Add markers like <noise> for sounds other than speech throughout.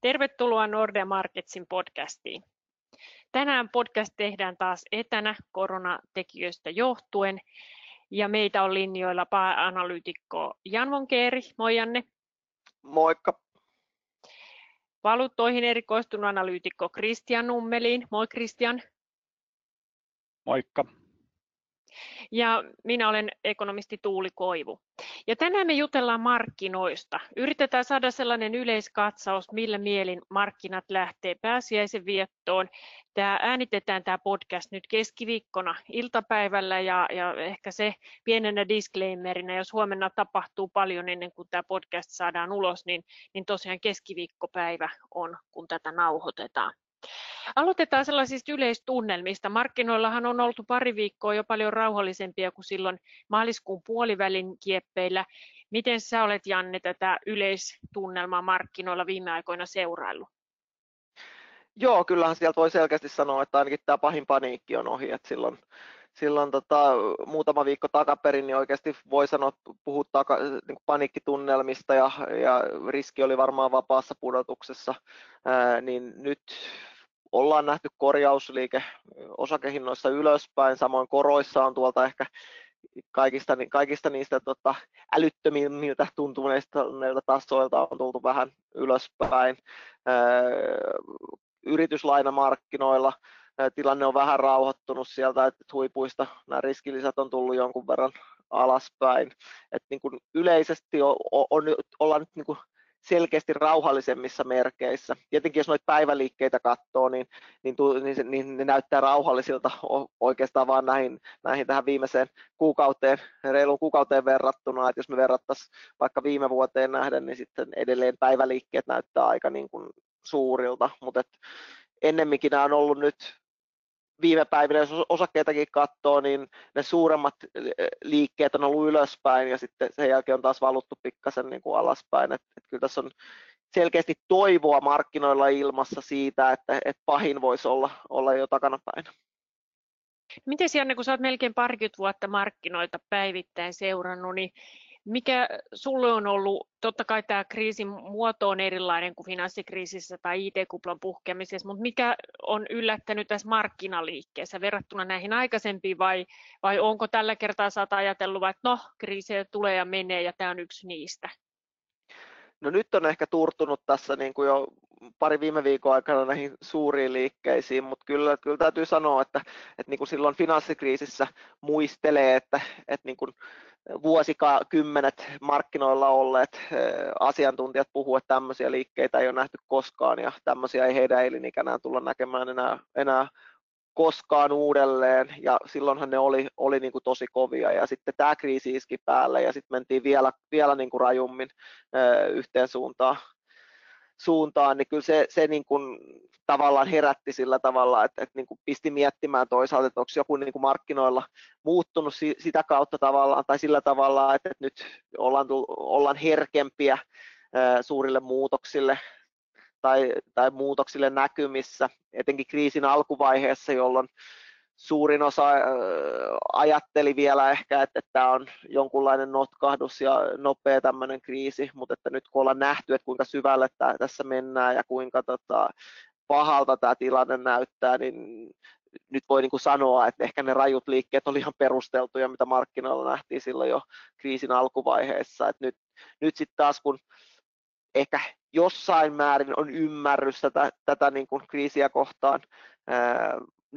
Tervetuloa Nordea Marketsin podcastiin. Tänään podcast tehdään taas etänä koronatekijöistä johtuen ja meitä on linjoilla pääanalyytikko Jan Vonkeeri. Moi Janne. Moikka. Valuuttoihin erikoistunut analyytikko Kristian Nummeliin. Moi Kristian. Moikka. Ja minä olen ekonomisti Tuuli Koivu. Ja tänään me jutellaan markkinoista. Yritetään saada sellainen yleiskatsaus, millä mielin markkinat lähtee pääsiäisen viettoon. Tämä äänitetään tämä podcast nyt keskiviikkona iltapäivällä ja, ja ehkä se pienenä disclaimerina, jos huomenna tapahtuu paljon ennen kuin tämä podcast saadaan ulos, niin, niin tosiaan keskiviikkopäivä on, kun tätä nauhoitetaan. Aloitetaan sellaisista yleistunnelmista. Markkinoillahan on oltu pari viikkoa jo paljon rauhallisempia kuin silloin maaliskuun puolivälin kieppeillä. Miten sä olet, Janne, tätä yleistunnelmaa markkinoilla viime aikoina seuraillut? Joo, kyllähän sieltä voi selkeästi sanoa, että ainakin tämä pahin paniikki on ohi. Että silloin silloin tota, muutama viikko takaperin niin oikeasti voi sanoa, puhuttaa niin paniikkitunnelmista ja, ja riski oli varmaan vapaassa pudotuksessa, ää, niin nyt ollaan nähty korjausliike osakehinnoissa ylöspäin, samoin koroissa on tuolta ehkä kaikista, kaikista niistä tota, älyttömimmiltä tuntuneista tasoilta on tultu vähän ylöspäin. yrityslainamarkkinoilla tilanne on vähän rauhoittunut sieltä, että huipuista nämä riskilisät on tullut jonkun verran alaspäin. Et niin kuin yleisesti on, on, ollaan nyt niin kuin selkeästi rauhallisemmissa merkeissä. Tietenkin jos noita päiväliikkeitä katsoo, niin, niin, niin, niin ne näyttää rauhallisilta oikeastaan vaan näihin, näihin tähän viimeiseen kuukauteen, reiluun kuukauteen verrattuna. että jos me verrattaisiin vaikka viime vuoteen nähden, niin sitten edelleen päiväliikkeet näyttää aika niin kuin suurilta, mutta ennemminkin nämä on ollut nyt viime päivinä, jos osakkeitakin katsoo, niin ne suuremmat liikkeet on ollut ylöspäin ja sitten sen jälkeen on taas valuttu pikkasen niin kuin alaspäin. Et, et kyllä tässä on selkeästi toivoa markkinoilla ilmassa siitä, että, että pahin voisi olla, olla jo takanapäin. Miten Janne, kun olet melkein parikymmentä vuotta markkinoita päivittäin seurannut, niin mikä sulle on ollut, totta kai tämä kriisin muoto on erilainen kuin finanssikriisissä tai IT-kuplan puhkeamisessa, mutta mikä on yllättänyt tässä markkinaliikkeessä verrattuna näihin aikaisempiin vai, vai onko tällä kertaa saat ajatellut, että no kriisejä tulee ja menee ja tämä on yksi niistä? No nyt on ehkä turtunut tässä niin kuin jo pari viime viikon aikana näihin suuriin liikkeisiin, mutta kyllä, kyllä täytyy sanoa, että, että niin kuin silloin finanssikriisissä muistelee, että, että niin kuin vuosikymmenet markkinoilla olleet asiantuntijat puhuvat, että tämmöisiä liikkeitä ei ole nähty koskaan ja tämmöisiä ei heidän elinikänään tulla näkemään enää, enää koskaan uudelleen. Ja silloinhan ne oli, oli niin kuin tosi kovia. Ja sitten tämä kriisi iski päälle ja sitten mentiin vielä, vielä niin kuin rajummin yhteen suuntaan suuntaan, niin kyllä se, se niin kuin tavallaan herätti sillä tavalla, että, että niin kuin pisti miettimään toisaalta, että onko joku niin kuin markkinoilla muuttunut sitä kautta tavallaan tai sillä tavalla, että, että nyt ollaan, ollaan herkempiä suurille muutoksille tai, tai muutoksille näkymissä, etenkin kriisin alkuvaiheessa, jolloin suurin osa ajatteli vielä ehkä, että, tämä on jonkunlainen notkahdus ja nopea tämmöinen kriisi, mutta että nyt kun ollaan nähty, että kuinka syvälle tässä mennään ja kuinka tota, pahalta tämä tilanne näyttää, niin nyt voi niin kuin sanoa, että ehkä ne rajut liikkeet oli ihan perusteltuja, mitä markkinoilla nähtiin silloin jo kriisin alkuvaiheessa. että nyt, nyt sitten taas kun ehkä jossain määrin on ymmärrys tätä, tätä niin kuin kriisiä kohtaan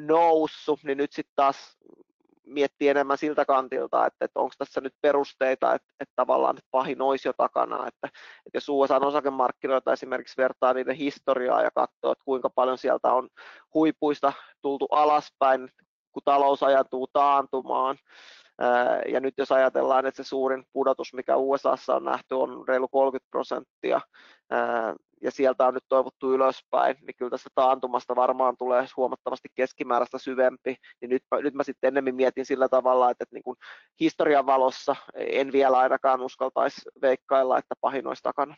noussut, niin nyt sitten taas miettii enemmän siltä kantilta, että, että onko tässä nyt perusteita, että, että tavallaan että pahin olisi jo takana. Että, että jos USA-osakemarkkinoita esimerkiksi vertaa niiden historiaa ja katsoo, että kuinka paljon sieltä on huipuista tultu alaspäin, kun talous ajatuu taantumaan, ja nyt jos ajatellaan, että se suurin pudotus, mikä USAssa on nähty, on reilu 30 prosenttia, ja sieltä on nyt toivottu ylöspäin, niin kyllä tässä taantumasta varmaan tulee huomattavasti keskimääräistä syvempi, niin nyt, nyt mä sitten ennemmin mietin sillä tavalla, että, että niin kuin historian valossa en vielä ainakaan uskaltaisi veikkailla, että pahin olisi takana.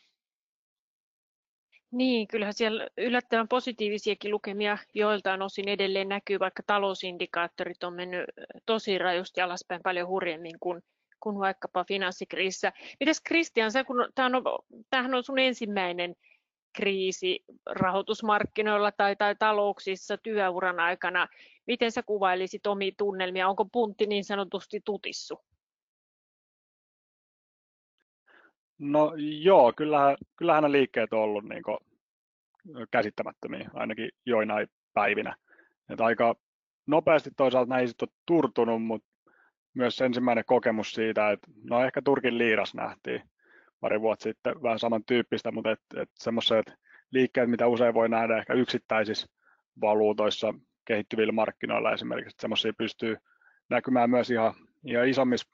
Niin, kyllähän siellä yllättävän positiivisiakin lukemia joiltain osin edelleen näkyy, vaikka talousindikaattorit on mennyt tosi rajusti alaspäin paljon hurjemmin kuin, kuin vaikkapa finanssikriisissä. Mites Kristian, kun tämä on, tämähän on sun ensimmäinen kriisi rahoitusmarkkinoilla tai, tai talouksissa työuran aikana. Miten sä kuvailisit omia tunnelmia? Onko puntti niin sanotusti tutissu? No joo, kyllähän, kyllähän ne liikkeet on ollut niin käsittämättömiä, ainakin joinain päivinä. Et aika nopeasti toisaalta näihin sitten on turtunut, mutta myös ensimmäinen kokemus siitä, että no ehkä Turkin liiras nähtiin pari vuotta sitten vähän samantyyppistä, mutta et, et semmoiset liikkeet, mitä usein voi nähdä ehkä yksittäisissä valuutoissa kehittyvillä markkinoilla esimerkiksi, semmoisia pystyy näkymään myös ihan, ihan isommissa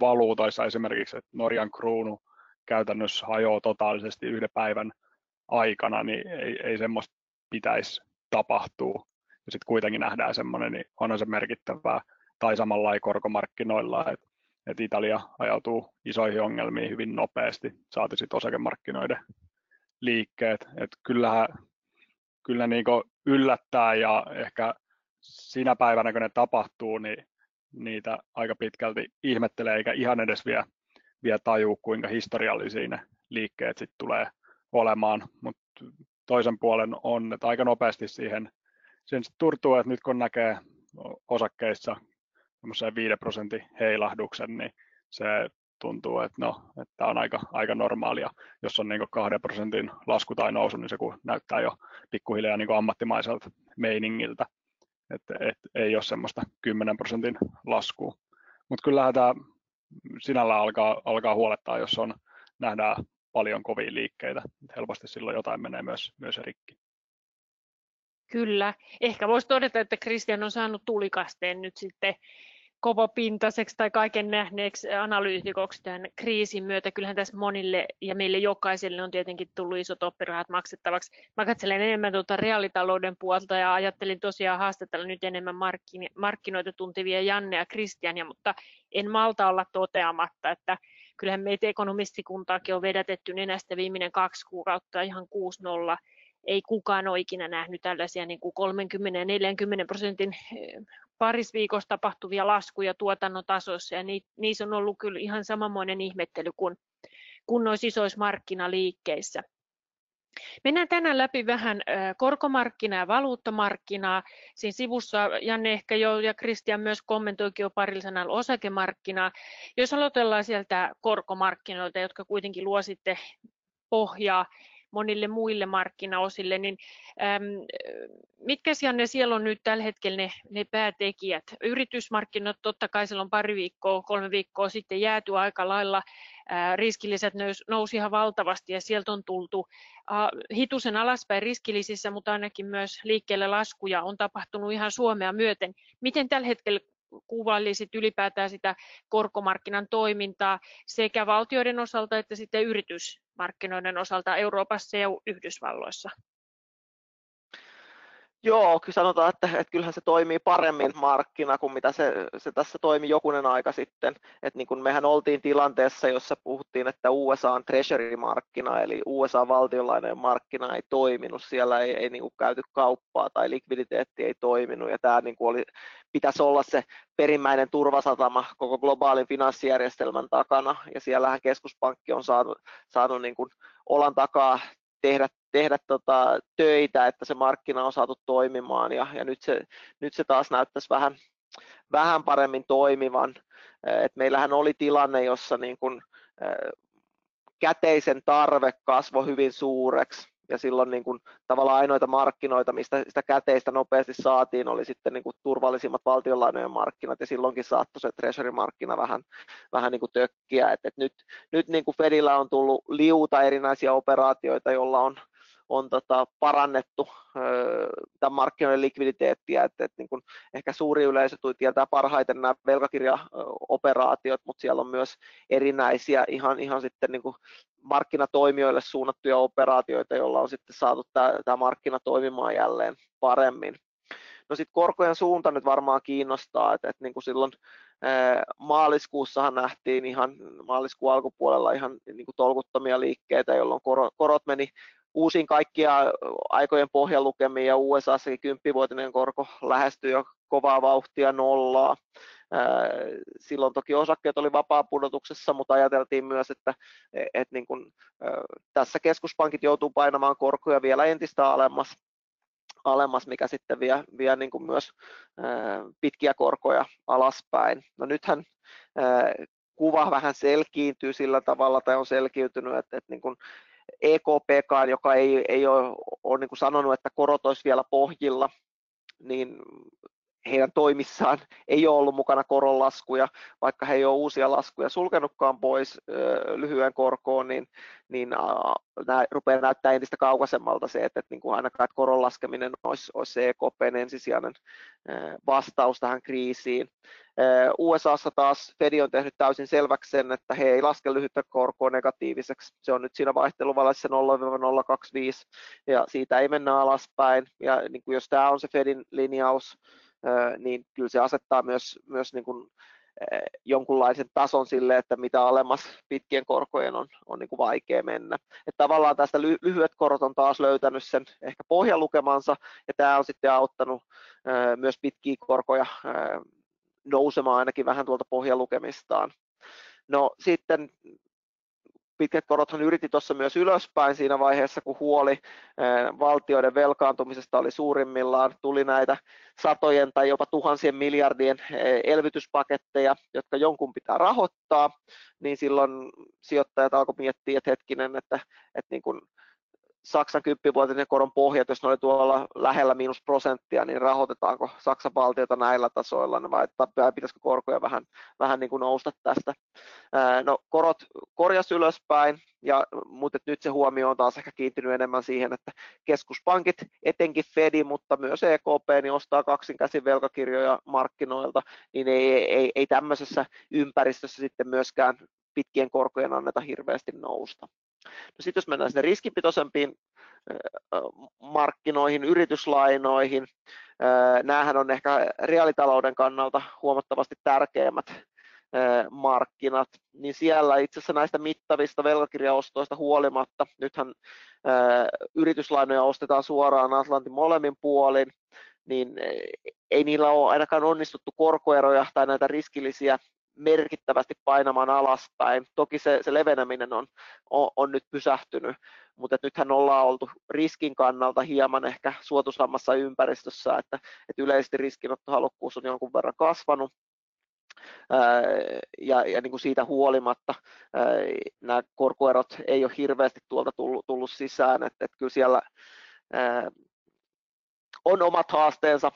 valuutoissa esimerkiksi, että Norjan kruunu käytännössä hajoaa totaalisesti yhden päivän aikana, niin ei, ei semmoista pitäisi tapahtua. Ja sitten kuitenkin nähdään semmoinen, niin on se merkittävää. Tai samalla korkomarkkinoilla, että, että Italia ajautuu isoihin ongelmiin hyvin nopeasti, saati sitten osakemarkkinoiden liikkeet. Että kyllähän, kyllä niin yllättää ja ehkä siinä päivänä, kun ne tapahtuu, niin niitä aika pitkälti ihmettelee eikä ihan edes vielä, vielä tajuu, kuinka historiallisia ne liikkeet sitten tulee olemaan, mutta toisen puolen on, että aika nopeasti siihen, siihen turtuu, että nyt kun näkee osakkeissa 5 prosentin heilahduksen, niin se tuntuu, että no, että on aika, aika normaalia. Jos on niin 2 prosentin lasku tai nousu, niin se kun näyttää jo pikkuhiljaa niin ammattimaiselta meiningiltä, että et, ei ole semmoista 10 prosentin laskua. Mutta kyllähän tämä sinällä alkaa, alkaa huolettaa, jos on, nähdään paljon kovia liikkeitä. Helposti silloin jotain menee myös, myös rikki. Kyllä. Ehkä voisi todeta, että Christian on saanut tulikasteen nyt sitten kovopintaiseksi tai kaiken nähneeksi analyytikoksi tämän kriisin myötä. Kyllähän tässä monille ja meille jokaiselle on tietenkin tullut isot oppirahat maksettavaksi. Mä katselen enemmän tuota reaalitalouden puolta ja ajattelin tosiaan haastatella nyt enemmän markkinoita tuntivia Janne ja Kristiania, mutta en malta olla toteamatta, että kyllähän meitä ekonomistikuntaakin on vedätetty nenästä viimeinen kaksi kuukautta ihan 6-0. Ei kukaan ole ikinä nähnyt tällaisia niin kuin 30 ja 40 prosentin eh, parisviikossa tapahtuvia laskuja tuotannon tasossa, ja niissä on ollut kyllä ihan samanmoinen ihmettely kuin, kuin noissa isoissa markkinaliikkeissä. Mennään tänään läpi vähän korkomarkkinaa ja valuuttamarkkinaa. Siinä sivussa Janne ehkä jo ja Kristian myös kommentoikin jo parilla sanalla osakemarkkinaa. Jos aloitellaan sieltä korkomarkkinoilta, jotka kuitenkin luo sitten pohjaa monille muille markkinaosille, niin äm, mitkä Janne siellä on nyt tällä hetkellä ne, ne päätekijät? Yritysmarkkinat totta kai siellä on pari viikkoa, kolme viikkoa sitten jääty aika lailla riskilliset nousi ihan valtavasti ja sieltä on tultu hitusen alaspäin riskillisissä, mutta ainakin myös liikkeelle laskuja on tapahtunut ihan Suomea myöten. Miten tällä hetkellä kuvailisit ylipäätään sitä korkomarkkinan toimintaa sekä valtioiden osalta että sitten yritysmarkkinoiden osalta Euroopassa ja Yhdysvalloissa? Joo, kyllä sanotaan, että, että kyllähän se toimii paremmin markkina kuin mitä se, se tässä toimi jokunen aika sitten. että niin kun mehän oltiin tilanteessa, jossa puhuttiin, että USA on treasury-markkina, eli USA-valtionlainojen markkina ei toiminut, siellä ei, ei niin käyty kauppaa tai likviditeetti ei toiminut, ja tämä niin oli, pitäisi olla se perimmäinen turvasatama koko globaalin finanssijärjestelmän takana, ja siellähän keskuspankki on saanut, saanut niin kuin olan takaa tehdä, tehdä tota, töitä, että se markkina on saatu toimimaan ja, ja nyt, se, nyt se taas näyttäisi vähän, vähän paremmin toimivan. Et meillähän oli tilanne, jossa niin kun, käteisen tarve kasvoi hyvin suureksi ja silloin niin kuin, tavallaan ainoita markkinoita, mistä sitä käteistä nopeasti saatiin, oli sitten niin kuin, turvallisimmat valtionlainojen markkinat ja silloinkin saattoi se treasury-markkina vähän, vähän niin kuin tökkiä. Et, et nyt nyt niin kuin Fedillä on tullut liuta erinäisiä operaatioita, joilla on, on tota, parannettu tämän markkinoiden likviditeettiä, että et, niin kuin ehkä suuri yleisö tietää parhaiten nämä velkakirjaoperaatiot, mutta siellä on myös erinäisiä ihan, ihan sitten niin kuin markkinatoimijoille suunnattuja operaatioita, joilla on sitten saatu tämä, markkina toimimaan jälleen paremmin. No sitten korkojen suunta nyt varmaan kiinnostaa, että, että niin silloin maaliskuussahan nähtiin ihan maaliskuun alkupuolella ihan niin kuin tolkuttomia liikkeitä, jolloin korot meni uusiin kaikkia aikojen pohjalukemiin ja USAssakin kymppivuotinen korko lähestyi jo kovaa vauhtia nollaa. Silloin toki osakkeet oli vapaa-pudotuksessa, mutta ajateltiin myös, että et niin kun, tässä keskuspankit joutuu painamaan korkoja vielä entistä alemmas, alemmas mikä sitten vie, vie niin kuin myös pitkiä korkoja alaspäin. No nythän kuva vähän selkiintyy sillä tavalla tai on selkiytynyt, että, että niin kuin EKPkaan, joka ei, ei ole, ole niin kuin sanonut, että korot olisi vielä pohjilla, niin heidän toimissaan ei ole ollut mukana koronlaskuja, vaikka he ei ole uusia laskuja sulkenutkaan pois lyhyen korkoon, niin, niin nämä rupeaa näyttää entistä kaukaisemmalta se, että, että niin kuin ainakaan että koron laskeminen olisi, olisi EKPn ensisijainen vastaus tähän kriisiin. USAssa taas Fed on tehnyt täysin selväksi sen, että he ei laske lyhyttä korkoa negatiiviseksi. Se on nyt siinä vaihteluvälessä 0-025 ja siitä ei mennä alaspäin. Ja niin kuin jos tämä on se Fedin linjaus, niin kyllä se asettaa myös, myös niin kuin jonkunlaisen tason sille, että mitä alemmas pitkien korkojen on, on niin kuin vaikea mennä. Että tavallaan tästä lyhyet korot on taas löytänyt sen ehkä pohjalukemansa, ja tämä on sitten auttanut myös pitkiä korkoja nousemaan ainakin vähän tuolta pohjalukemistaan. No sitten pitkät korothan yritti tuossa myös ylöspäin siinä vaiheessa, kun huoli valtioiden velkaantumisesta oli suurimmillaan. Tuli näitä satojen tai jopa tuhansien miljardien elvytyspaketteja, jotka jonkun pitää rahoittaa, niin silloin sijoittajat alkoivat miettiä, että hetkinen, että, että niin kuin Saksan kymppivuotinen koron pohjat, jos ne oli tuolla lähellä miinus prosenttia, niin rahoitetaanko Saksan valtiota näillä tasoilla vai pitäisikö korkoja vähän, vähän niin kuin nousta tästä. No, korot korjas ylöspäin, ja, mutta nyt se huomio on taas ehkä kiintynyt enemmän siihen, että keskuspankit, etenkin Fedi, mutta myös EKP, niin ostaa kaksinkäsin velkakirjoja markkinoilta, niin ei, ei, ei tämmöisessä ympäristössä sitten myöskään pitkien korkojen anneta hirveästi nousta. No sitten jos mennään sinne riskipitoisempiin markkinoihin, yrityslainoihin, näähän on ehkä reaalitalouden kannalta huomattavasti tärkeimmät markkinat, niin siellä itse asiassa näistä mittavista velkakirjaostoista huolimatta, nythän yrityslainoja ostetaan suoraan Atlantin molemmin puolin, niin ei niillä ole ainakaan onnistuttu korkoeroja tai näitä riskillisiä merkittävästi painamaan alaspäin. Toki se, se leveneminen on, on, on nyt pysähtynyt, mutta nythän ollaan oltu riskin kannalta hieman ehkä suotuisammassa ympäristössä, että, että yleisesti riskinottohalukkuus on jonkun verran kasvanut, ja, ja niin kuin siitä huolimatta nämä korkoerot ei ole hirveästi tuolta tullut, tullut sisään, että, että kyllä siellä on omat haasteensa,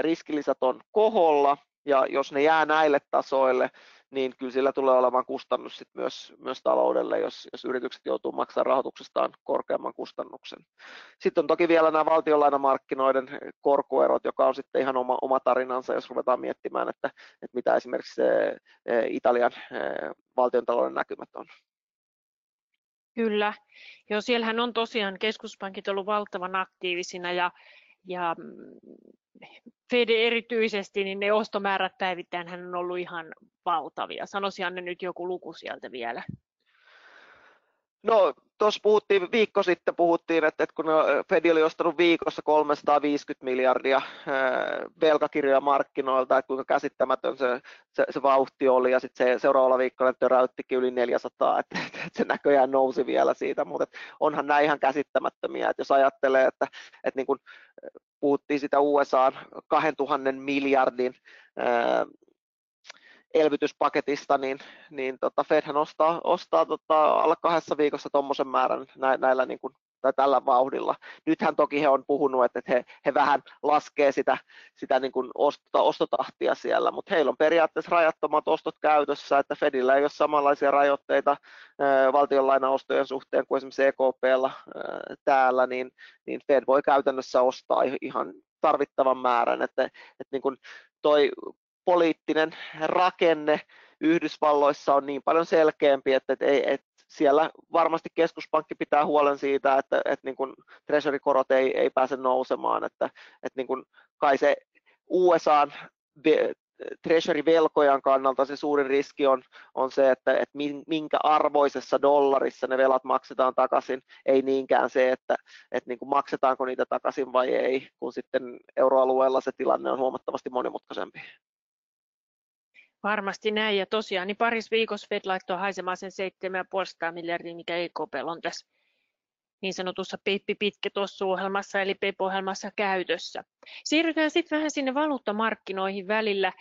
riskilisät on koholla, ja jos ne jää näille tasoille, niin kyllä sillä tulee olemaan kustannus sit myös, myös taloudelle, jos, jos yritykset joutuu maksamaan rahoituksestaan korkeamman kustannuksen. Sitten on toki vielä nämä valtionlainamarkkinoiden korkoerot, joka on sitten ihan oma, oma tarinansa, jos ruvetaan miettimään, että, että mitä esimerkiksi se, Italian valtiontalouden näkymät on. Kyllä. Joo, siellähän on tosiaan keskuspankit ollut valtavan aktiivisina ja, ja Fed erityisesti, niin ne ostomäärät päivittäin hän on ollut ihan valtavia. Sanoisihan ne nyt joku luku sieltä vielä. No tuossa puhuttiin, viikko sitten puhuttiin, että, että kun Fed oli ostanut viikossa 350 miljardia velkakirjoja markkinoilta, että kuinka käsittämätön se, se, se vauhti oli, ja sitten se seuraavalla viikolla töräyttikin yli 400, että, että se näköjään nousi vielä siitä, mutta onhan nämä ihan käsittämättömiä, että jos ajattelee, että, että niin kun puhuttiin sitä USA 2000 miljardin elvytyspaketista, niin, niin tota Fedhän ostaa, ostaa tota alle kahdessa viikossa tuommoisen määrän nä, näillä niin kuin, tai tällä vauhdilla. Nythän toki he on puhunut, että he, he vähän laskee sitä, sitä niin kuin osto, ostotahtia siellä, mutta heillä on periaatteessa rajattomat ostot käytössä, että Fedillä ei ole samanlaisia rajoitteita valtionlainaostojen suhteen kuin esimerkiksi EKPlla täällä, niin, niin Fed voi käytännössä ostaa ihan tarvittavan määrän, että, että niin kuin toi poliittinen rakenne Yhdysvalloissa on niin paljon selkeämpi, että, että, että siellä varmasti keskuspankki pitää huolen siitä, että, että niin kuin treasury-korot ei, ei pääse nousemaan, että, että niin kuin kai se USAn treasury-velkojan kannalta se suurin riski on, on se, että, että minkä arvoisessa dollarissa ne velat maksetaan takaisin, ei niinkään se, että, että niin kuin maksetaanko niitä takaisin vai ei, kun sitten euroalueella se tilanne on huomattavasti monimutkaisempi. Varmasti näin, ja tosiaan niin paris viikossa Fed laittoi haisemaan sen 7,5 miljardia, mikä EKP on tässä niin sanotussa Pippi ohjelmassa eli PEP-ohjelmassa käytössä. Siirrytään sitten vähän sinne valuuttamarkkinoihin välillä.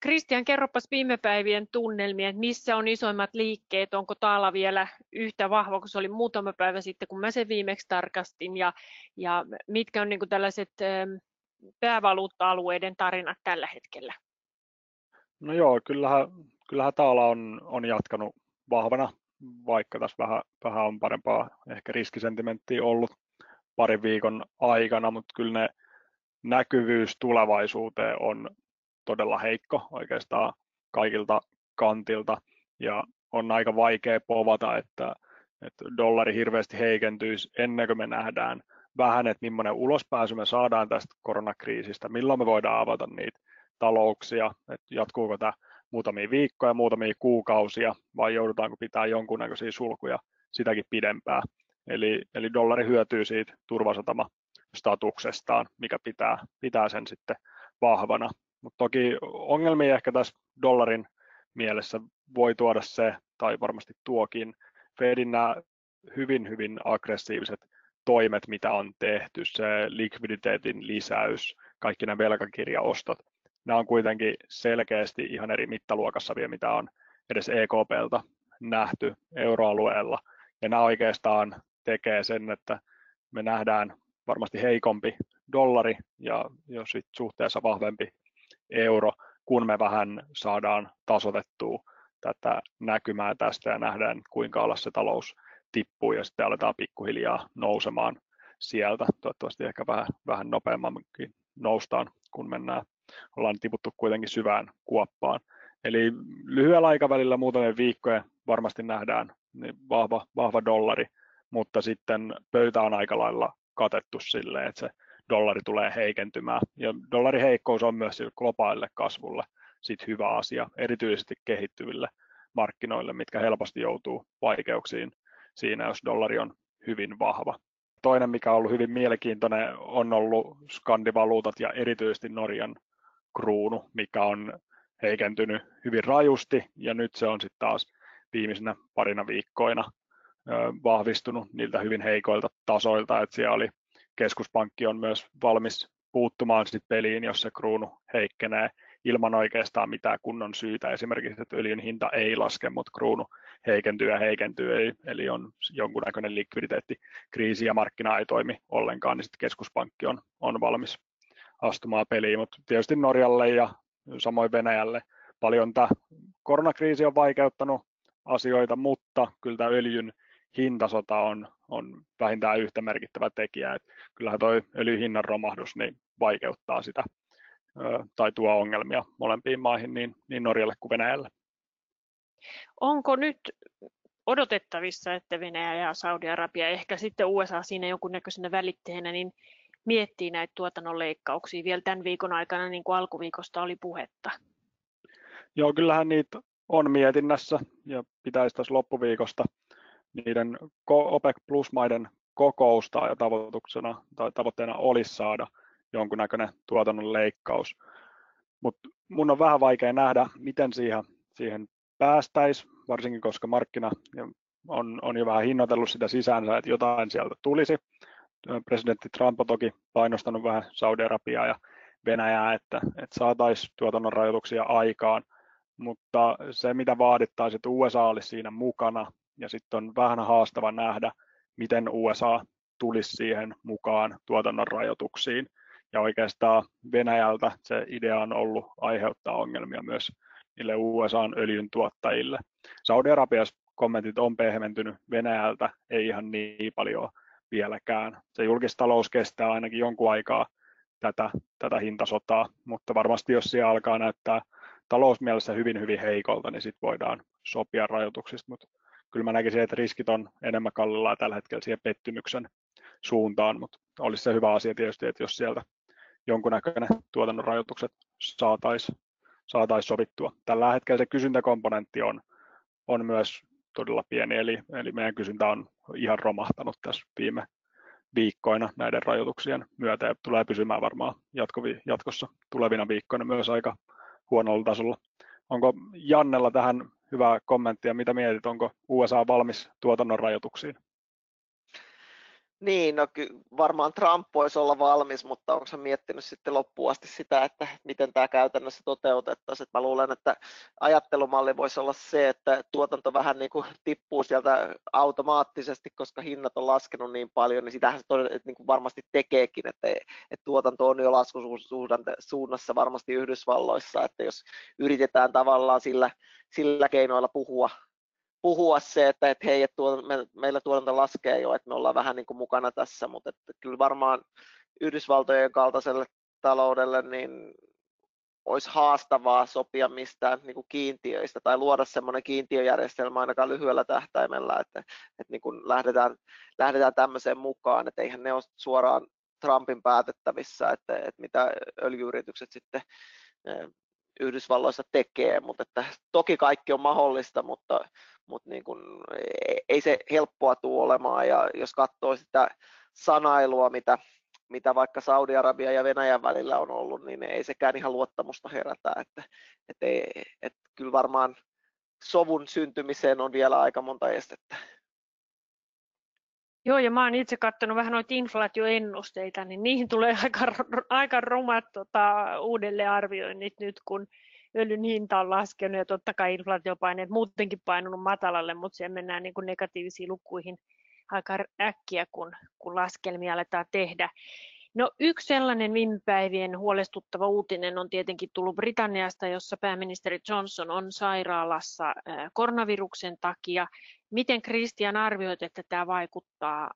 Kristian, kerropas viime päivien tunnelmia, että missä on isoimmat liikkeet, onko taala vielä yhtä vahva kuin se oli muutama päivä sitten, kun mä sen viimeksi tarkastin, ja, ja mitkä on niin tällaiset päävaluutta-alueiden tarinat tällä hetkellä? No joo, kyllähän, kyllähän taala on, on jatkanut vahvana vaikka tässä vähän, vähän on parempaa ehkä riskisentimenttiä ollut parin viikon aikana, mutta kyllä ne näkyvyys tulevaisuuteen on todella heikko oikeastaan kaikilta kantilta. Ja on aika vaikea povata, että, että dollari hirveästi heikentyisi ennen kuin me nähdään vähän, että millainen ulospääsy me saadaan tästä koronakriisistä, milloin me voidaan avata niitä talouksia, että jatkuuko tämä muutamia viikkoja, muutamia kuukausia, vai joudutaanko pitää jonkunnäköisiä sulkuja sitäkin pidempään. Eli, eli dollari hyötyy siitä turvasatama statuksestaan, mikä pitää, pitää sen sitten vahvana. Mutta toki ongelmia ehkä tässä dollarin mielessä voi tuoda se, tai varmasti tuokin, Fedin nämä hyvin, hyvin aggressiiviset toimet, mitä on tehty, se likviditeetin lisäys, kaikki nämä velkakirjaostot, nämä on kuitenkin selkeästi ihan eri mittaluokassa vielä, mitä on edes EKPltä nähty euroalueella. Ja nämä oikeastaan tekee sen, että me nähdään varmasti heikompi dollari ja jos suhteessa vahvempi euro, kun me vähän saadaan tasotettua tätä näkymää tästä ja nähdään, kuinka alas se talous tippuu ja sitten aletaan pikkuhiljaa nousemaan sieltä. Toivottavasti ehkä vähän, vähän nopeamminkin noustaan, kun mennään ollaan tiputtu kuitenkin syvään kuoppaan. Eli lyhyellä aikavälillä muutamien viikkojen varmasti nähdään niin vahva, vahva dollari, mutta sitten pöytä on aika lailla katettu silleen, että se dollari tulee heikentymään. Ja dollarin heikkous on myös globaalille kasvulle sit hyvä asia, erityisesti kehittyville markkinoille, mitkä helposti joutuu vaikeuksiin siinä, jos dollari on hyvin vahva. Toinen, mikä on ollut hyvin mielenkiintoinen, on ollut skandivaluutat ja erityisesti Norjan kruunu, mikä on heikentynyt hyvin rajusti ja nyt se on sitten taas viimeisenä parina viikkoina vahvistunut niiltä hyvin heikoilta tasoilta, että siellä oli keskuspankki on myös valmis puuttumaan sit peliin, jos se kruunu heikkenee ilman oikeastaan mitään kunnon syytä. Esimerkiksi, että öljyn hinta ei laske, mutta kruunu heikentyy ja heikentyy, eli, eli on jonkunnäköinen likviditeettikriisi ja markkina ei toimi ollenkaan, niin sitten keskuspankki on, on valmis astumaan peliin, mutta tietysti Norjalle ja samoin Venäjälle paljon tämä koronakriisi on vaikeuttanut asioita, mutta kyllä tämä öljyn hintasota on, on vähintään yhtä merkittävä tekijä. Et kyllähän tuo öljyn hinnan romahdus niin vaikeuttaa sitä tai tuo ongelmia molempiin maihin, niin, niin Norjalle kuin Venäjälle. Onko nyt odotettavissa, että Venäjä ja Saudi-Arabia, ehkä sitten USA siinä jonkunnäköisenä välitteenä, niin miettii näitä tuotannon leikkauksia vielä tämän viikon aikana, niin kuin alkuviikosta oli puhetta? Joo, kyllähän niitä on mietinnässä ja pitäisi tässä loppuviikosta niiden OPEC Plus-maiden kokousta ja tavoituksena tai tavoitteena olisi saada jonkunnäköinen tuotannon leikkaus. Mutta mun on vähän vaikea nähdä, miten siihen, siihen päästäisiin, varsinkin koska markkina on, on jo vähän hinnoitellut sitä sisäänsä, että jotain sieltä tulisi presidentti Trump on toki painostanut vähän Saudi-Arabiaa ja Venäjää, että, että saataisiin tuotannon rajoituksia aikaan, mutta se mitä vaadittaisiin, että USA olisi siinä mukana ja sitten on vähän haastava nähdä, miten USA tulisi siihen mukaan tuotannon rajoituksiin. Ja oikeastaan Venäjältä se idea on ollut aiheuttaa ongelmia myös niille USAn öljyn tuottajille. Saudi-Arabiassa kommentit on pehmentynyt Venäjältä, ei ihan niin paljon vieläkään. Se julkistalous kestää ainakin jonkun aikaa tätä, tätä hintasotaa, mutta varmasti jos siellä alkaa näyttää talousmielessä hyvin hyvin heikolta, niin sitten voidaan sopia rajoituksista, mutta kyllä mä näkisin, että riskit on enemmän kallilla tällä hetkellä siihen pettymyksen suuntaan, mutta olisi se hyvä asia tietysti, että jos sieltä jonkunnäköinen tuotannon rajoitukset saataisiin saataisiin sovittua. Tällä hetkellä se kysyntäkomponentti on, on myös todella pieni, eli, eli meidän kysyntä on ihan romahtanut tässä viime viikkoina näiden rajoituksien myötä ja tulee pysymään varmaan jatkovi, jatkossa tulevina viikkoina myös aika huonolla tasolla. Onko Jannella tähän hyvää kommenttia, mitä mietit, onko USA valmis tuotannon rajoituksiin? Niin, no ky- varmaan Trump voisi olla valmis, mutta onko hän miettinyt sitten loppuun asti sitä, että miten tämä käytännössä toteutettaisiin. Mä luulen, että ajattelumalli voisi olla se, että tuotanto vähän niin kuin tippuu sieltä automaattisesti, koska hinnat on laskenut niin paljon, niin sitähän se todella, niin kuin varmasti tekeekin, että, että tuotanto on jo laskusuunnassa varmasti Yhdysvalloissa, että jos yritetään tavallaan sillä, sillä keinoilla puhua puhua se, että, että hei, että tuo, me, meillä tuotanto laskee jo, että me ollaan vähän niin kuin mukana tässä, mutta että kyllä varmaan Yhdysvaltojen kaltaiselle taloudelle niin olisi haastavaa sopia mistään niin kuin kiintiöistä tai luoda semmoinen kiintiöjärjestelmä ainakaan lyhyellä tähtäimellä, että, että niin kuin lähdetään, lähdetään tämmöiseen mukaan, että eihän ne ole suoraan Trumpin päätettävissä, että, että mitä öljyyritykset sitten Yhdysvalloissa tekee, mutta että toki kaikki on mahdollista, mutta, mutta niin kun, ei se helppoa tule olemaan ja jos katsoo sitä sanailua, mitä, mitä vaikka Saudi-Arabia ja Venäjän välillä on ollut, niin ei sekään ihan luottamusta herätä, että, että, ei, että kyllä varmaan sovun syntymiseen on vielä aika monta estettä. Joo, ja mä oon itse katsonut vähän noita inflaatioennusteita, niin niihin tulee <laughs> aika, aika rumat tota, uudelleenarvioinnit nyt, kun öljyn hinta on laskenut ja totta kai inflaatiopaineet muutenkin painunut matalalle, mutta siellä mennään niin kuin negatiivisiin lukuihin aika äkkiä, kun, kun laskelmia aletaan tehdä. No, yksi sellainen viime päivien huolestuttava uutinen on tietenkin tullut Britanniasta, jossa pääministeri Johnson on sairaalassa koronaviruksen takia. Miten Christian arvioit, että tämä vaikuttaa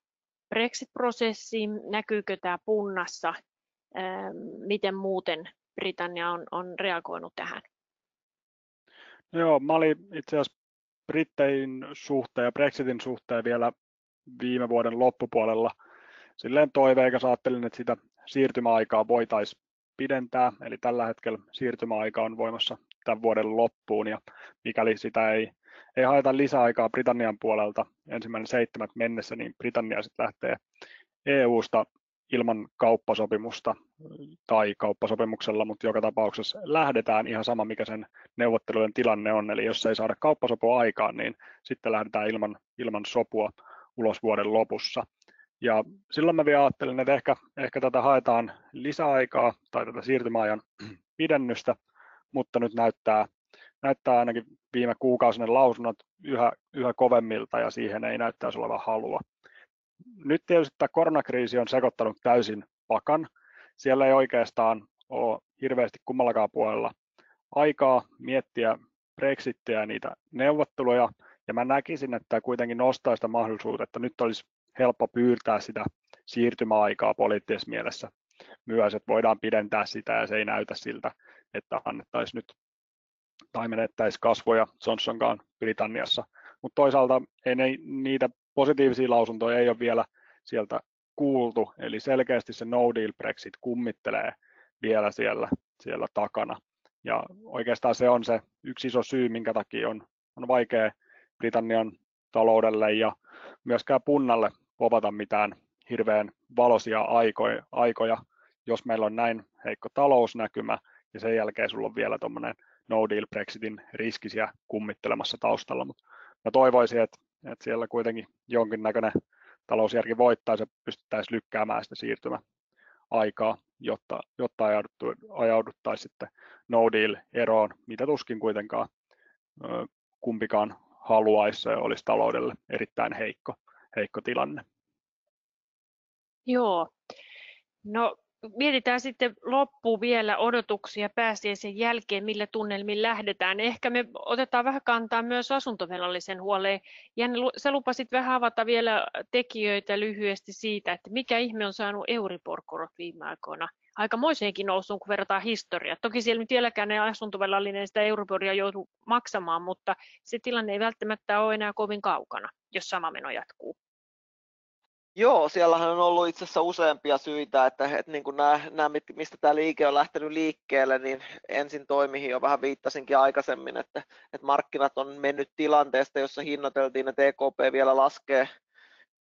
Brexit-prosessiin? Näkyykö tämä punnassa? Miten muuten Britannia on, on reagoinut tähän? No joo, mä olin itse asiassa Brittein suhteen ja Brexitin suhteen vielä viime vuoden loppupuolella silleen toiveikas ajattelin, että sitä siirtymäaikaa voitaisiin pidentää, eli tällä hetkellä siirtymäaika on voimassa tämän vuoden loppuun, ja mikäli sitä ei, ei haeta lisäaikaa Britannian puolelta ensimmäinen seitsemät mennessä, niin Britannia sitten lähtee EU-sta ilman kauppasopimusta tai kauppasopimuksella, mutta joka tapauksessa lähdetään ihan sama, mikä sen neuvottelujen tilanne on. Eli jos ei saada kauppasopua aikaan, niin sitten lähdetään ilman, ilman sopua ulos vuoden lopussa. Ja silloin mä vielä ajattelin, että ehkä, ehkä tätä haetaan lisäaikaa tai tätä siirtymäajan pidennystä, mutta nyt näyttää, näyttää ainakin viime kuukausinen lausunnot yhä, yhä kovemmilta ja siihen ei näyttäisi olevan halua nyt tietysti tämä koronakriisi on sekoittanut täysin pakan. Siellä ei oikeastaan ole hirveästi kummallakaan puolella aikaa miettiä Brexittiä ja niitä neuvotteluja, ja mä näkisin, että tämä kuitenkin nostaa sitä mahdollisuutta, että nyt olisi helppo pyytää sitä siirtymäaikaa poliittisessa mielessä myös, että voidaan pidentää sitä ja se ei näytä siltä, että annettaisiin nyt tai menettäisi kasvoja Johnsonkaan Britanniassa. Mutta toisaalta ei ne, niitä positiivisia lausuntoja ei ole vielä sieltä kuultu, eli selkeästi se no deal Brexit kummittelee vielä siellä, siellä takana. Ja oikeastaan se on se yksi iso syy, minkä takia on, on vaikea Britannian taloudelle ja myöskään punnalle povata mitään hirveän valoisia aikoja, aikoja, jos meillä on näin heikko talousnäkymä ja sen jälkeen sulla on vielä tuommoinen no deal Brexitin riskisiä kummittelemassa taustalla, mutta mä toivoisin, että että siellä kuitenkin jonkinnäköinen talousjärki voittaisi ja pystyttäisiin lykkäämään sitä siirtymäaikaa, jotta, jotta ajauduttaisiin sitten no deal eroon, mitä tuskin kuitenkaan kumpikaan haluaisi ja olisi taloudelle erittäin heikko, heikko tilanne. Joo. No mietitään sitten loppuun vielä odotuksia pääsiäisen jälkeen, millä tunnelmin lähdetään. Ehkä me otetaan vähän kantaa myös asuntovelallisen huoleen. Janne, sä lupasit vähän avata vielä tekijöitä lyhyesti siitä, että mikä ihme on saanut Euribor-korot viime aikoina aikamoiseenkin nousuun, kun verrataan historiaa. Toki siellä nyt vieläkään ei asuntovelallinen sitä Euriboria joudu maksamaan, mutta se tilanne ei välttämättä ole enää kovin kaukana, jos sama meno jatkuu. Joo, siellähän on ollut itse asiassa useampia syitä, että, että niin kuin nämä, nämä, mistä tämä liike on lähtenyt liikkeelle, niin ensin toimihin jo vähän viittasinkin aikaisemmin, että, että markkinat on mennyt tilanteesta, jossa hinnoiteltiin, että EKP vielä laskee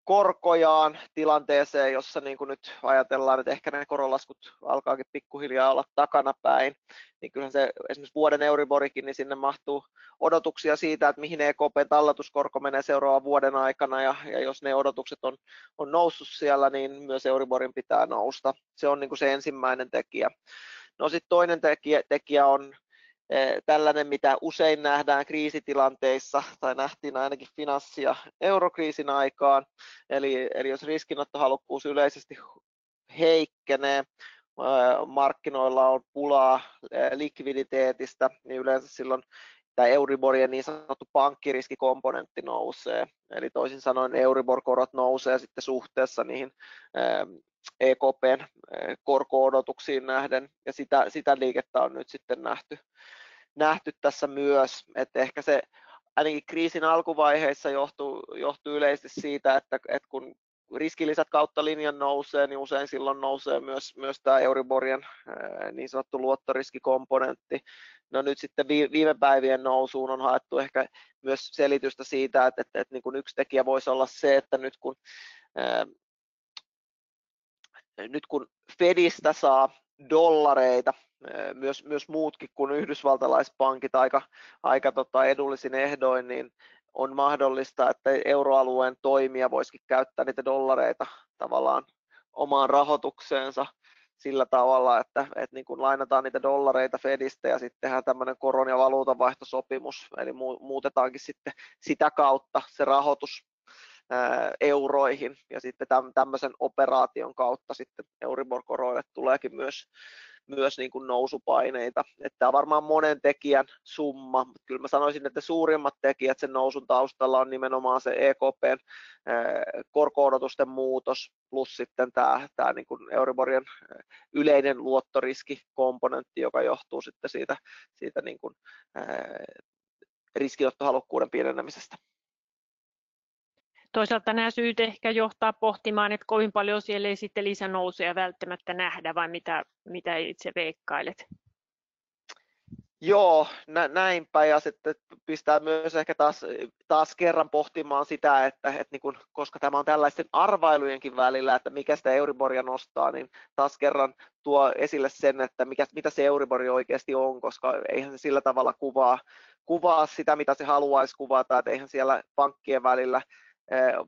korkojaan tilanteeseen, jossa niin kuin nyt ajatellaan, että ehkä ne koronlaskut alkaakin pikkuhiljaa olla takana päin, niin kyllähän se esimerkiksi vuoden Euriborikin, niin sinne mahtuu odotuksia siitä, että mihin EKP-talletuskorko menee seuraavan vuoden aikana, ja, ja jos ne odotukset on, on noussut siellä, niin myös Euriborin pitää nousta. Se on niin kuin se ensimmäinen tekijä. No sitten toinen tekijä, tekijä on tällainen, mitä usein nähdään kriisitilanteissa, tai nähtiin ainakin finanssi- ja eurokriisin aikaan, eli, eli jos riskinottohalukkuus yleisesti heikkenee, eh, markkinoilla on pulaa eh, likviditeetistä, niin yleensä silloin tämä Euriborien niin sanottu pankkiriskikomponentti nousee. Eli toisin sanoen Euribor-korot nousee sitten suhteessa niihin EKPn korko-odotuksiin nähden, ja sitä, sitä liikettä on nyt sitten nähty, nähty tässä myös, että ehkä se ainakin kriisin alkuvaiheissa johtuu, johtuu yleisesti siitä, että, että kun riskilisät kautta linjan nousee, niin usein silloin nousee myös, myös tämä Euriborien niin sanottu luottoriskikomponentti. No nyt sitten viime päivien nousuun on haettu ehkä myös selitystä siitä, että, että, että niin kuin yksi tekijä voisi olla se, että nyt kun nyt kun Fedistä saa dollareita, myös, myös muutkin kuin yhdysvaltalaispankit aika, aika tota edullisin ehdoin, niin on mahdollista, että euroalueen toimija voisikin käyttää niitä dollareita tavallaan omaan rahoitukseensa sillä tavalla, että, että niin kun lainataan niitä dollareita Fedistä ja sitten tehdään tämmöinen koron- ja valuutanvaihtosopimus, eli muutetaankin sitten sitä kautta se rahoitus euroihin ja sitten tämmöisen operaation kautta sitten Euribor-koroille tuleekin myös, myös niin kuin nousupaineita. Että tämä on varmaan monen tekijän summa, mutta kyllä mä sanoisin, että suurimmat tekijät sen nousun taustalla on nimenomaan se EKPn korko-odotusten muutos plus sitten tämä, tämä niin kuin Euriborien yleinen luottoriskikomponentti, joka johtuu sitten siitä, siitä niin kuin, riskinottohalukkuuden pienenemisestä. Toisaalta nämä syyt ehkä johtaa pohtimaan, että kovin paljon siellä ei sitten lisänousuja välttämättä nähdä, vai mitä, mitä itse veikkailet? Joo, nä, näinpä ja sitten pistää myös ehkä taas, taas kerran pohtimaan sitä, että, että niin kun, koska tämä on tällaisten arvailujenkin välillä, että mikä sitä Euriboria nostaa, niin taas kerran tuo esille sen, että mikä, mitä se Euribori oikeasti on, koska eihän se sillä tavalla kuvaa, kuvaa sitä, mitä se haluaisi kuvata, että eihän siellä pankkien välillä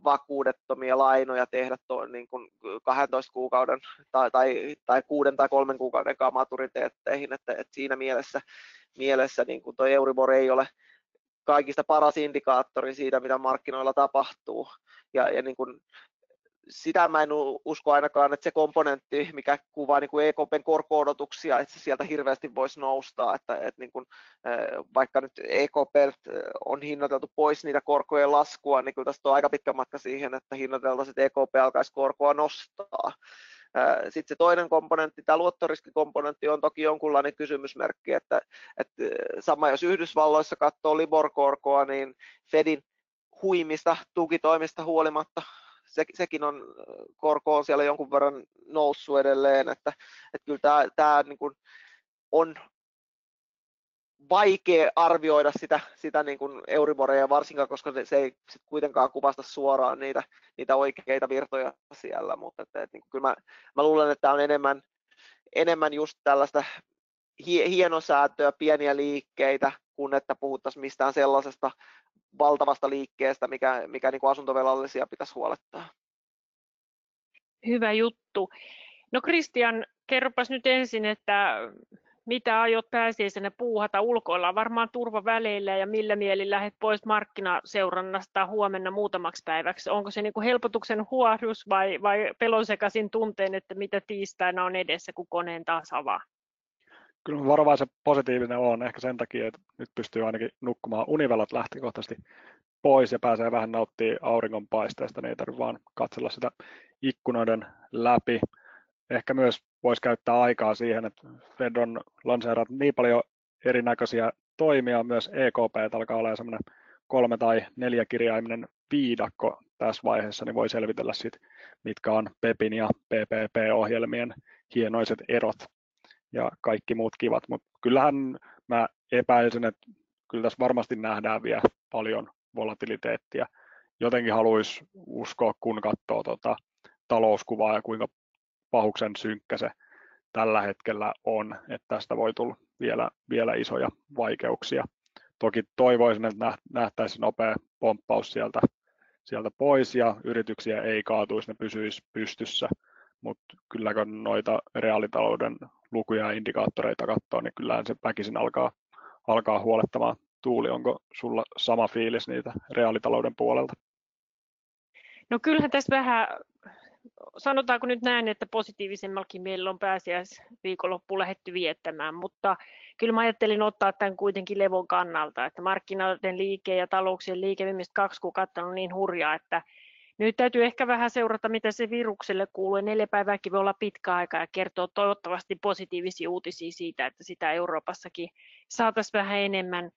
vakuudettomia lainoja tehdä tuon niin kuin 12 kuukauden tai, tai, tai 6 tai 3 kuukauden maturiteetteihin, että, että siinä mielessä, mielessä niin tuo Euribor ei ole kaikista paras indikaattori siitä, mitä markkinoilla tapahtuu. Ja, ja niin kuin sitä mä en usko ainakaan, että se komponentti, mikä kuvaa niin kuin EKPn korko-odotuksia, että se sieltä hirveästi voisi nousta, että, että niin kuin, vaikka nyt EKP on hinnoiteltu pois niitä korkojen laskua, niin kyllä tästä on aika pitkä matka siihen, että hinnoiteltaisiin, että EKP alkaisi korkoa nostaa. Sitten se toinen komponentti, tämä luottoriskikomponentti on toki jonkunlainen kysymysmerkki, että, että sama jos Yhdysvalloissa katsoo Libor-korkoa, niin Fedin huimista tukitoimista huolimatta se, sekin on, korko on siellä jonkun verran noussut edelleen, että, että kyllä tämä, tämä niin kuin on vaikea arvioida sitä, sitä niin kuin Euriboreja varsinkaan, koska se ei sit kuitenkaan kuvasta suoraan niitä, niitä oikeita virtoja siellä, mutta että, että, niin kyllä mä, mä luulen, että tämä on enemmän, enemmän just tällaista hienosäätöä, pieniä liikkeitä, kun että puhuttaisiin mistään sellaisesta valtavasta liikkeestä, mikä, mikä niin kuin asuntovelallisia pitäisi huolettaa. Hyvä juttu. No Kristian, kerropas nyt ensin, että mitä aiot pääsiäisenä puuhata ulkoilla? Varmaan turvaväleillä ja millä mieli lähdet pois markkinaseurannasta huomenna muutamaksi päiväksi? Onko se niin kuin helpotuksen huohdus vai, vai pelonsekaisin tunteen, että mitä tiistaina on edessä, kun koneen taas avaa? Kyllä varovaisen positiivinen on ehkä sen takia, että nyt pystyy ainakin nukkumaan univelat lähtökohtaisesti pois ja pääsee vähän nauttimaan auringonpaisteesta, niin ei tarvitse vaan katsella sitä ikkunoiden läpi. Ehkä myös voisi käyttää aikaa siihen, että Fed on lanseerannut niin paljon erinäköisiä toimia, myös EKP alkaa olla semmoinen kolme tai neljä kirjaiminen viidakko tässä vaiheessa, niin voi selvitellä sit, mitkä on PEPin ja PPP-ohjelmien hienoiset erot ja kaikki muut kivat, mutta kyllähän mä epäisin, että kyllä tässä varmasti nähdään vielä paljon volatiliteettia. Jotenkin haluaisi uskoa, kun katsoo tota talouskuvaa ja kuinka pahuksen synkkä se tällä hetkellä on, että tästä voi tulla vielä, vielä isoja vaikeuksia. Toki toivoisin, että nähtäisiin nopea pomppaus sieltä, sieltä pois ja yrityksiä ei kaatuisi, ne pysyisi pystyssä, mutta kyllä kun noita reaalitalouden lukuja ja indikaattoreita katsoo, niin kyllähän se väkisin alkaa, alkaa huolettamaan. Tuuli, onko sulla sama fiilis niitä reaalitalouden puolelta? No kyllähän tässä vähän sanotaanko nyt näin, että positiivisemmallakin meillä on pääsiäisviikonloppu lähetty viettämään, mutta kyllä mä ajattelin ottaa tämän kuitenkin levon kannalta, että markkinoiden liike ja talouksien liike viimeiset kaksi kuukautta on niin hurjaa, että nyt täytyy ehkä vähän seurata, mitä se virukselle kuuluu. Neljä päivääkin voi olla pitkä aika ja kertoo toivottavasti positiivisia uutisia siitä, että sitä Euroopassakin saataisiin vähän enemmän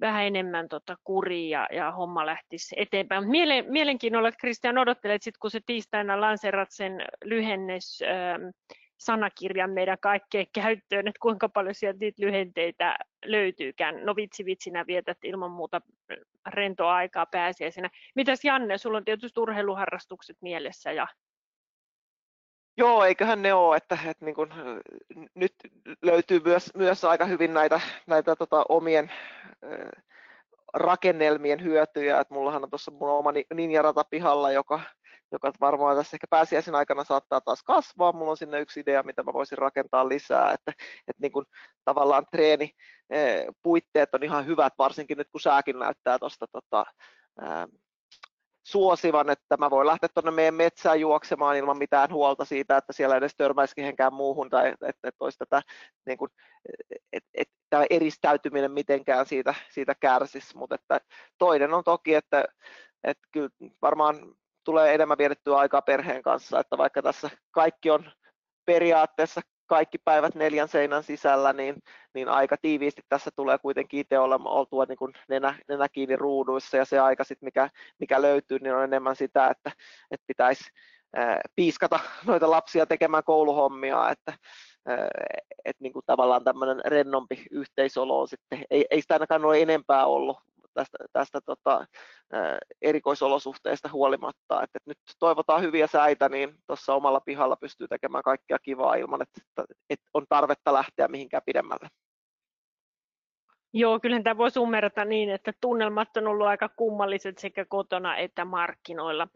vähän enemmän tota kuria ja, ja homma lähtisi eteenpäin. Mielen, mielenkiinnolla, Kristian, odottelet sitten, kun se tiistaina lanserat sen lyhennys ähm, sanakirjan meidän kaikkeen käyttöön, että kuinka paljon sieltä niitä lyhenteitä löytyykään. No vitsi vitsinä vietät ilman muuta rentoa aikaa pääsiäisenä. Mitäs Janne, sulla on tietysti urheiluharrastukset mielessä ja Joo, eiköhän ne ole, että, että niin kun, nyt löytyy myös, myös aika hyvin näitä, näitä tota, omien äh, rakennelmien hyötyjä, että mullahan on tuossa mun oma ninjarata pihalla, joka, joka varmaan tässä ehkä pääsiäisen aikana saattaa taas kasvaa. Mulla on sinne yksi idea, mitä mä voisin rakentaa lisää, että, että niin kun, tavallaan treeni puitteet on ihan hyvät, varsinkin nyt kun sääkin näyttää tuosta tota, suosivan, että mä voin lähteä tuonne meidän metsään juoksemaan ilman mitään huolta siitä, että siellä edes törmäisi kehenkään muuhun tai että, että olisi tätä, niin kuin, että, että tämä eristäytyminen mitenkään siitä, siitä kärsisi, mutta toinen on toki, että, että kyllä varmaan tulee enemmän vietettyä aikaa perheen kanssa, että vaikka tässä kaikki on periaatteessa kaikki päivät neljän seinän sisällä, niin, niin aika tiiviisti tässä tulee kuitenkin itse olla oltua niin kuin nenä, nenä kiinni ruuduissa. Ja se aika, sit mikä, mikä löytyy, niin on enemmän sitä, että, että pitäisi piiskata noita lapsia tekemään kouluhommia, että että niin kuin tavallaan tämmöinen rennompi yhteisolo on sitten, ei, ei sitä ainakaan ole enempää ollut tästä, tästä tota, erikoisolosuhteista huolimatta. Et, et nyt toivotaan hyviä säitä, niin tuossa omalla pihalla pystyy tekemään kaikkea kivaa ilman, että, että on tarvetta lähteä mihinkään pidemmälle. Joo, kyllä tämä voi summerata niin, että tunnelmat on ollut aika kummalliset sekä kotona että markkinoilla.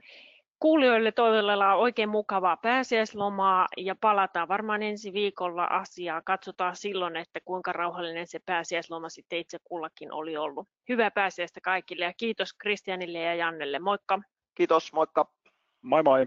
Kuulijoille toivotellaan oikein mukavaa pääsiäislomaa ja palataan varmaan ensi viikolla asiaa. Katsotaan silloin, että kuinka rauhallinen se pääsiäisloma sitten itse kullakin oli ollut. Hyvää pääsiäistä kaikille ja kiitos Kristianille ja Jannelle. Moikka! Kiitos, moikka! Moi moi!